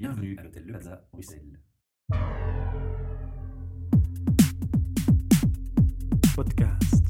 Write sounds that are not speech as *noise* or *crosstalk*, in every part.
Bienvenue à l'hôtel Le Plaza, Bruxelles. Podcast.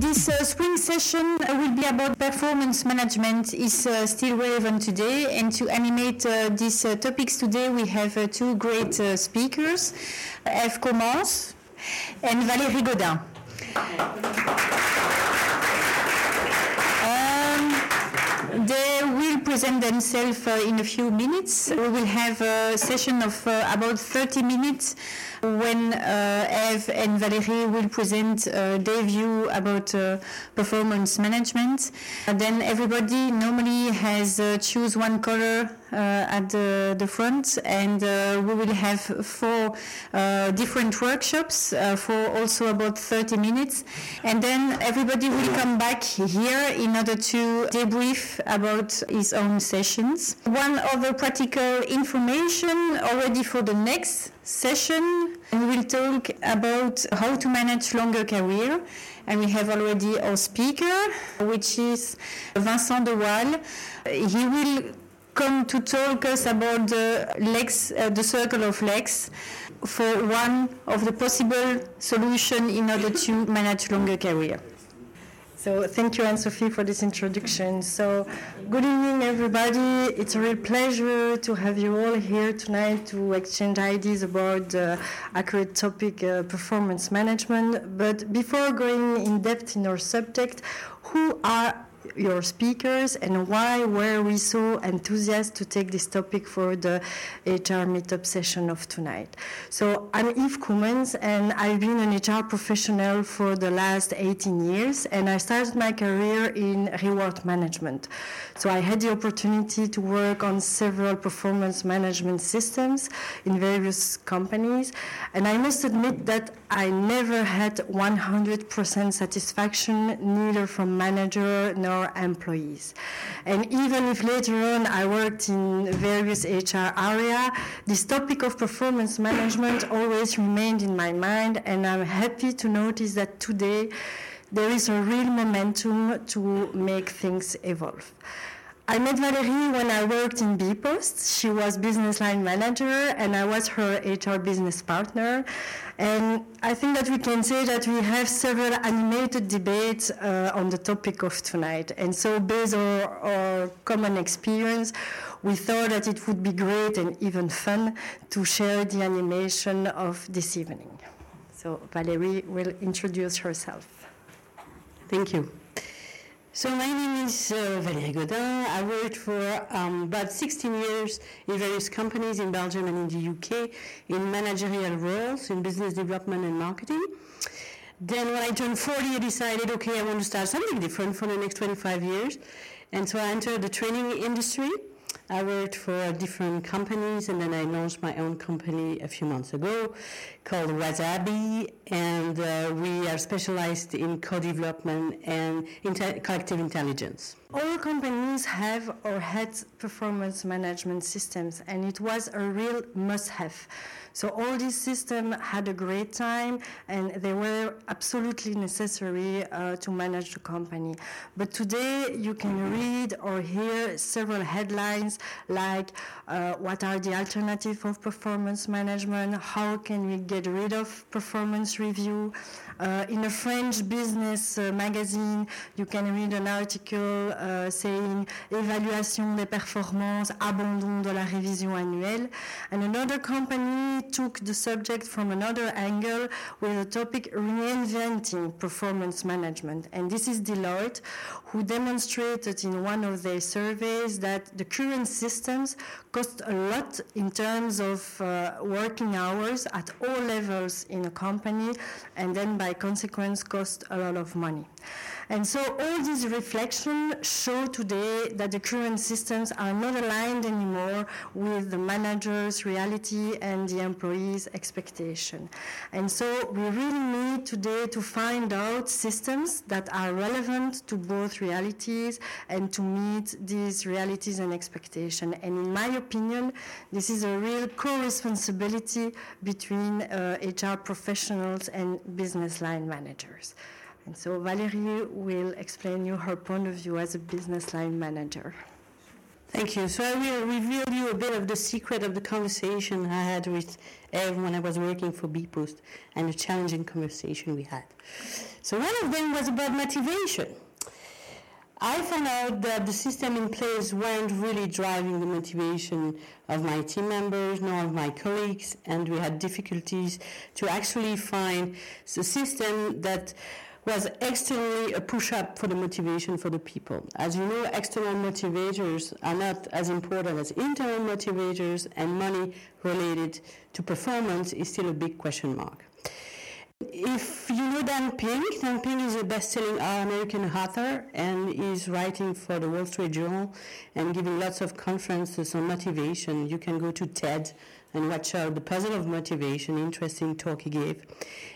This uh, spring session will be about performance management is uh, still relevant today and to animate uh, these uh, topics today we have uh, two great uh, speakers, Eve Commence and Valérie Godin. Um, they will present themselves uh, in a few minutes. We will have a session of uh, about 30 minutes when uh, Eve and Valérie will present uh, their view about uh, performance management. Then everybody normally has choose one color at the, front and we will have four different workshops for also about 30 minutes and then everybody will come back here in order to debrief about his own sessions. One other practical information already for the next session we will talk about how to manage longer career and we have already our speaker which is Vincent de Waal. He will come to talk us about the legs, uh, the circle of legs, for one of the possible solution in order to manage longer career. So thank you, Anne-Sophie, for this introduction. So good evening, everybody. It's a real pleasure to have you all here tonight to exchange ideas about the accurate topic, uh, performance management. But before going in depth in our subject, who are your speakers and why were we so enthusiastic to take this topic for the HR meetup session of tonight. So I'm Yves Koemens and I've been an HR professional for the last 18 years and I started my career in reward management. So I had the opportunity to work on several performance management systems in various companies and I must admit that I never had 100% satisfaction neither from manager nor employees. And even if later on I worked in various HR area, this topic of performance management always remained in my mind and I'm happy to notice that today there is a real momentum to make things evolve. I met Valérie when I worked in Bpost. She was business line manager and I was her HR business partner. And I think that we can say that we have several animated debates uh, on the topic of tonight. And so based on our, common experience, we thought that it would be great and even fun to share the animation of this evening. So Valérie will introduce herself. Thank you. So my name is uh, Valérie Godin. I worked for um, about 16 years in various companies in Belgium and in the UK in managerial roles in business development and marketing. Then when I turned 40, I decided, okay, I want to start something different for the next 25 years. And so I entered the training industry. I worked for different companies and then I launched my own company a few months ago called Wasabi and uh, we are specialized in co-development and inte- collective intelligence. All companies have or had performance management systems and it was a real must-have. So all these systems had a great time and they were absolutely necessary uh, to manage the company. But today you can read or hear several headlines like uh, what are the alternatives of performance management, how can we get rid of performance review. Uh, in a French business uh, magazine, you can read an article uh, saying évaluation des performances, abandon de la révision annuelle. And another company took the subject from another angle with the topic reinventing performance management. And this is Deloitte, who demonstrated in one of their surveys that the current systems cost a lot in terms of uh, working hours at all levels in a company, and then by consequence cost a lot of money. And so all these reflections show today that the current systems are not aligned anymore with the manager's reality and the employee's expectation. And so we really need today to find out systems that are relevant to both realities and to meet these realities and expectations. And in my opinion, this is a real co-responsibility between uh, HR professionals and business line managers. And so Valérie will explain you her point of view as a business line manager. Thank you. So I will reveal you a bit of the secret of the conversation I had with Eve when I was working for Bpost and the challenging conversation we had. So one of them was about motivation. I found out that the system in place weren't really driving the motivation of my team members nor of my colleagues, and we had difficulties to actually find the system that was externally a push-up for the motivation for the people. As you know, external motivators are not as important as internal motivators, and money related to performance is still a big question mark. If you know Dan Pink, Dan Pink is a best-selling uh, American author and is writing for the Wall Street Journal and giving lots of conferences on motivation. You can go to TED and watch out the puzzle of motivation, interesting talk he gave.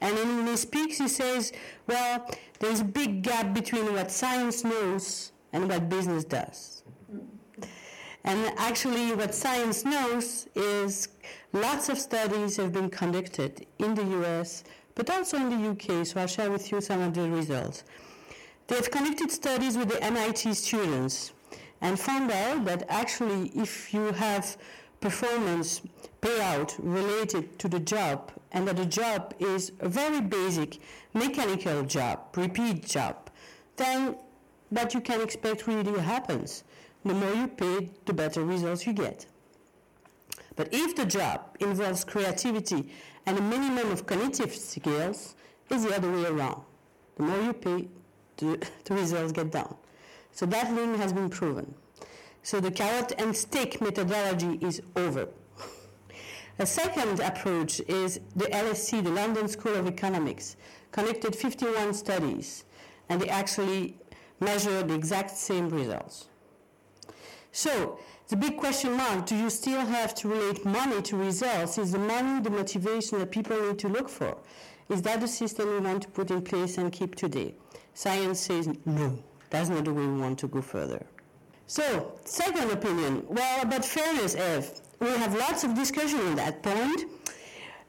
And in his speaks he says, well, there's a big gap between what science knows and what business does. And actually what science knows is lots of studies have been conducted in the US but also in the UK, so I'll share with you some of the results. They've conducted studies with the MIT students and found out that actually if you have performance payout related to the job and that the job is a very basic mechanical job, repeat job, then what you can expect really happens. The more you pay, the better results you get. But if the job involves creativity and a minimum of cognitive skills it's the other way around. The more you pay, the, *laughs* the results get down. So that link has been proven. So the carrot and stick methodology is over. *laughs* A second approach is the LSE, the London School of Economics, conducted 51 studies, and they actually measured the exact same results. So the big question mark, do you still have to relate money to results? Is the money the motivation that people need to look for? Is that the system we want to put in place and keep today? Science says no, that's not the way we want to go further. So, second opinion, well, about fairness, Eve. We have lots of discussion on that point.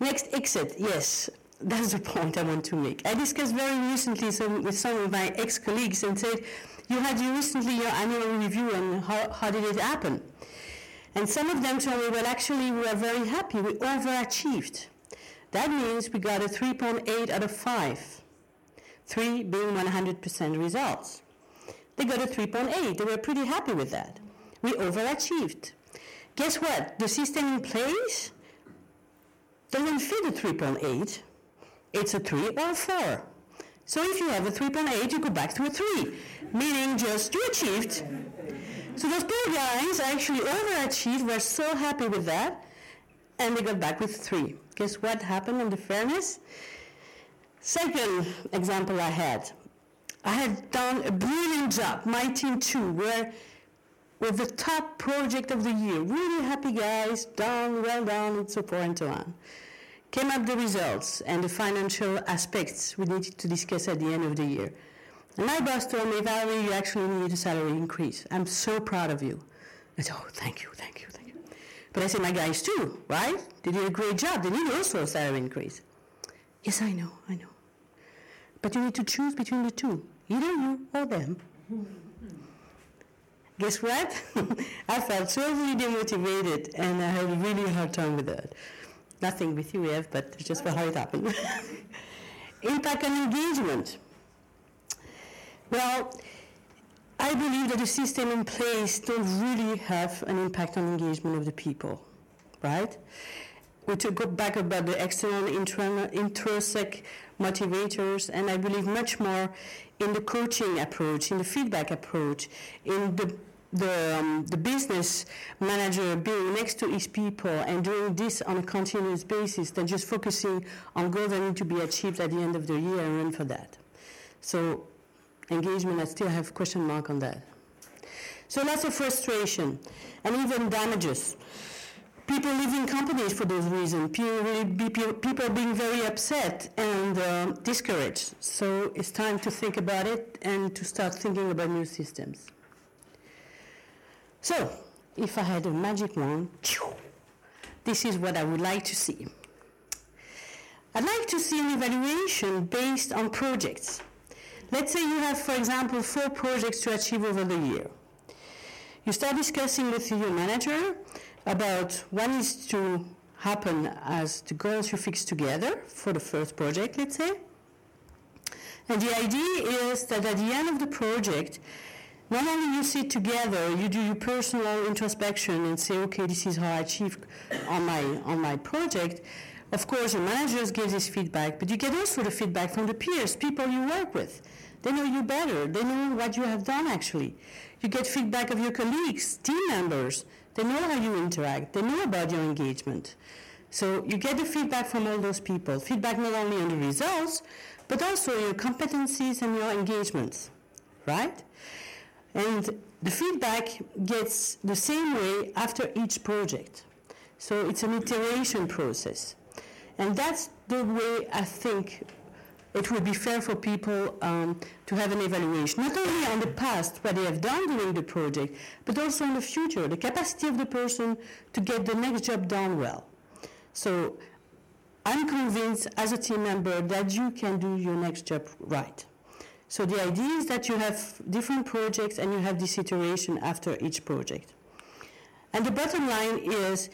Next exit, yes, *laughs* that's the point I want to make. I discussed very recently some, with some of my ex-colleagues and said, you had recently your annual review and how, how did it happen? And some of them told me, well, actually, we are very happy. We overachieved. That means we got a 3.8 out of 5, 3 being 100% results. They got a 3.8. They were pretty happy with that. We overachieved. Guess what? The system in place doesn't fit a 3.8. It's a 3 or a 4. So if you have a 3.8, you go back to a 3, meaning just you achieved. So those poor guys actually overachieved, were so happy with that, and they got back with 3. Guess what happened on the fairness? Second example I had. I had done a brilliant job, my team too, where with the top project of the year. Really happy guys, done, well done, and so forth and so on came up the results and the financial aspects we needed to discuss at the end of the year. And my boss told me, Valerie, you actually need a salary increase. I'm so proud of you. I said, oh, thank you, thank you, thank you. But I said, my guys too, right? They did a great job. They need also a salary increase. Yes, I know, I know. But you need to choose between the two, either you or them. *laughs* Guess what? *laughs* I felt totally demotivated and I had a really hard time with that. Nothing with you, Eve, but just how it happened. *laughs* Impact on engagement. Well, I believe that the system in place don't really have an impact on engagement of the people, right? We to go back about the external, internal, intrinsic motivators, and I believe much more in the coaching approach, in the feedback approach, in the the, um, the business manager being next to his people and doing this on a continuous basis than just focusing on goals that need to be achieved at the end of the year and run for that. So engagement, I still have question mark on that. So lots of frustration and even damages. People leaving companies for those reasons. People, being very upset and uh, discouraged. So it's time to think about it and to start thinking about new systems. So, if I had a magic wand, this is what I would like to see. I'd like to see an evaluation based on projects. Let's say you have, for example, four projects to achieve over the year. You start discussing with your manager about what needs to happen as the goals you fix together for the first project, let's say. And the idea is that at the end of the project, not only you sit together, you do your personal introspection and say, okay, this is how I achieved on my on my project. Of course, your managers give this feedback, but you get also the feedback from the peers, people you work with. They know you better. They know what you have done actually. You get feedback of your colleagues, team members. They know how you interact. They know about your engagement. So you get the feedback from all those people. Feedback not only on the results, but also your competencies and your engagements, right? And the feedback gets the same way after each project. So it's an iteration process. And that's the way I think it would be fair for people um, to have an evaluation, not only on the past, what they have done during the project, but also on the future, the capacity of the person to get the next job done well. So I'm convinced as a team member that you can do your next job right. So the idea is that you have different projects and you have this iteration after each project. And the bottom line is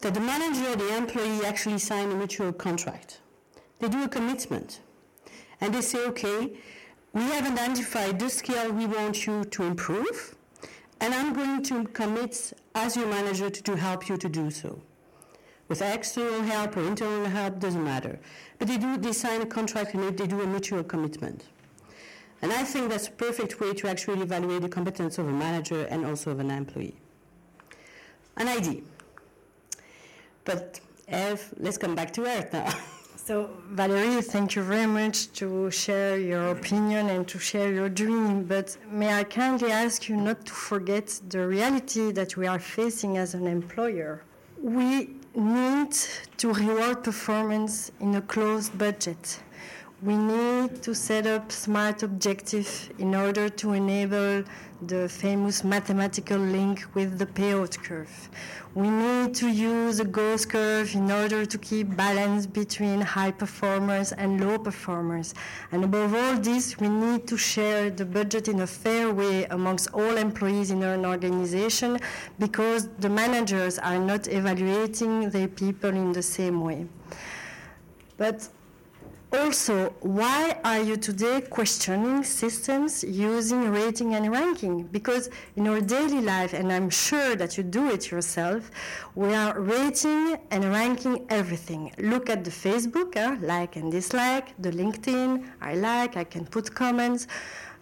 that the manager, the employee actually sign a mutual contract. They do a commitment. And they say, okay, we have identified the skill we want you to improve, and I'm going to commit as your manager to, to help you to do so with external help or internal help, doesn't matter. But they do they sign a contract and they do a mutual commitment. And I think that's a perfect way to actually evaluate the competence of a manager and also of an employee. An idea. But let's come back to Earth now. *laughs* So, Valerie, thank you very much to share your opinion and to share your dream. But may I kindly ask you not to forget the reality that we are facing as an employer? We need to reward performance in a closed budget. We need to set up smart objectives in order to enable the famous mathematical link with the payout curve. We need to use a Gauss curve in order to keep balance between high performers and low performers. And above all this, we need to share the budget in a fair way amongst all employees in an organization because the managers are not evaluating their people in the same way. But also, why are you today questioning systems using rating and ranking? Because in our daily life, and I'm sure that you do it yourself, we are rating and ranking everything. Look at the Facebook, uh, like and dislike, the LinkedIn, I like, I can put comments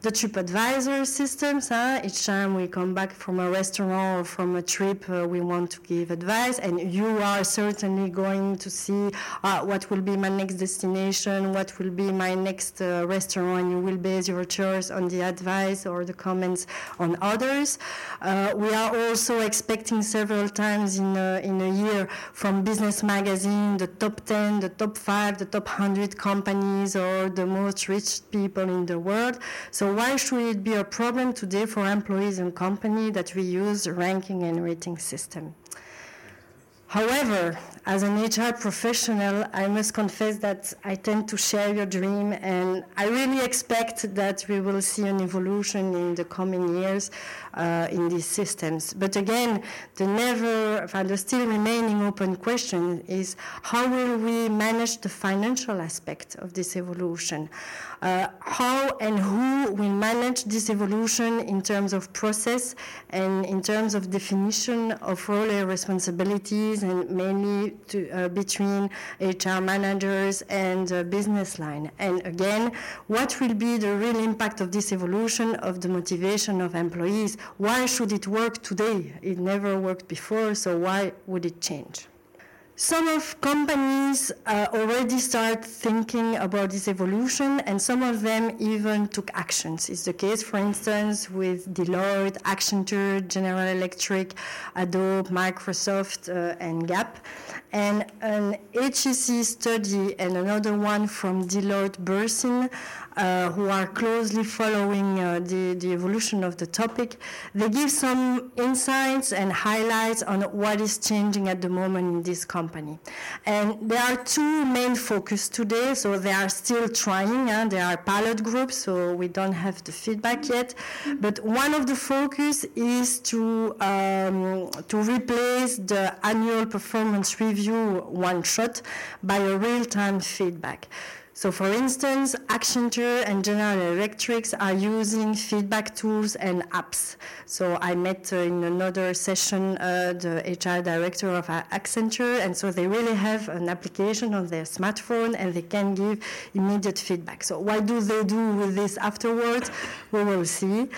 the TripAdvisor systems. Huh? Each time we come back from a restaurant or from a trip, uh, we want to give advice, and you are certainly going to see uh, what will be my next destination, what will be my next uh, restaurant, and you will base your choice on the advice or the comments on others. Uh, we are also expecting several times in a, in a year from Business Magazine the top 10, the top 5, the top 100 companies or the most rich people in the world. So why should it be a problem today for employees and company that we use ranking and rating system? However, as an HR professional, I must confess that I tend to share your dream, and I really expect that we will see an evolution in the coming years uh, in these systems. But again, the never, the still remaining open question is how will we manage the financial aspect of this evolution? Uh, how and who will manage this evolution in terms of process and in terms of definition of role and responsibilities and mainly to, uh, between HR managers and uh, business line. And again, what will be the real impact of this evolution of the motivation of employees? Why should it work today? It never worked before, so why would it change? Some of companies uh, already start thinking about this evolution, and some of them even took actions. It's the case, for instance, with Deloitte, Accenture, General Electric, Adobe, Microsoft, uh, and Gap. And an HEC study and another one from Deloitte Bersin uh, who are closely following uh, the, the evolution of the topic. They give some insights and highlights on what is changing at the moment in this company. And there are two main focus today, so they are still trying. Uh, there are pilot groups, so we don't have the feedback yet. But one of the focus is to um, to replace the annual performance review one shot by a real-time feedback. So for instance, Accenture and General Electric are using feedback tools and apps. So I met uh, in another session uh, the HR director of Accenture, and so they really have an application on their smartphone and they can give immediate feedback. So what do they do with this afterwards? We will see.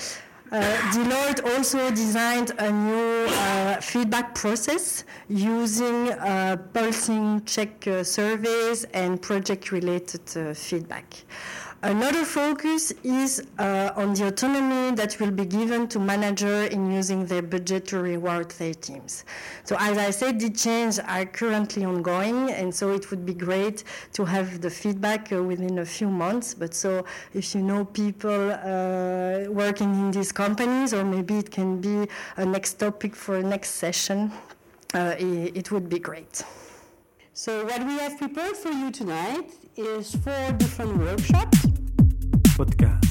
Uh, Deloitte also designed a new uh, feedback process using uh, pulsing check uh, surveys and project-related uh, feedback. Another focus is uh, on the autonomy that will be given to manager in using their budget to reward their teams. So as I said, the changes are currently ongoing, and so it would be great to have the feedback uh, within a few months. But so if you know people uh, working in these companies, or maybe it can be a next topic for a next session, uh, it would be great. So what we have prepared for you tonight is four different workshops. Podcast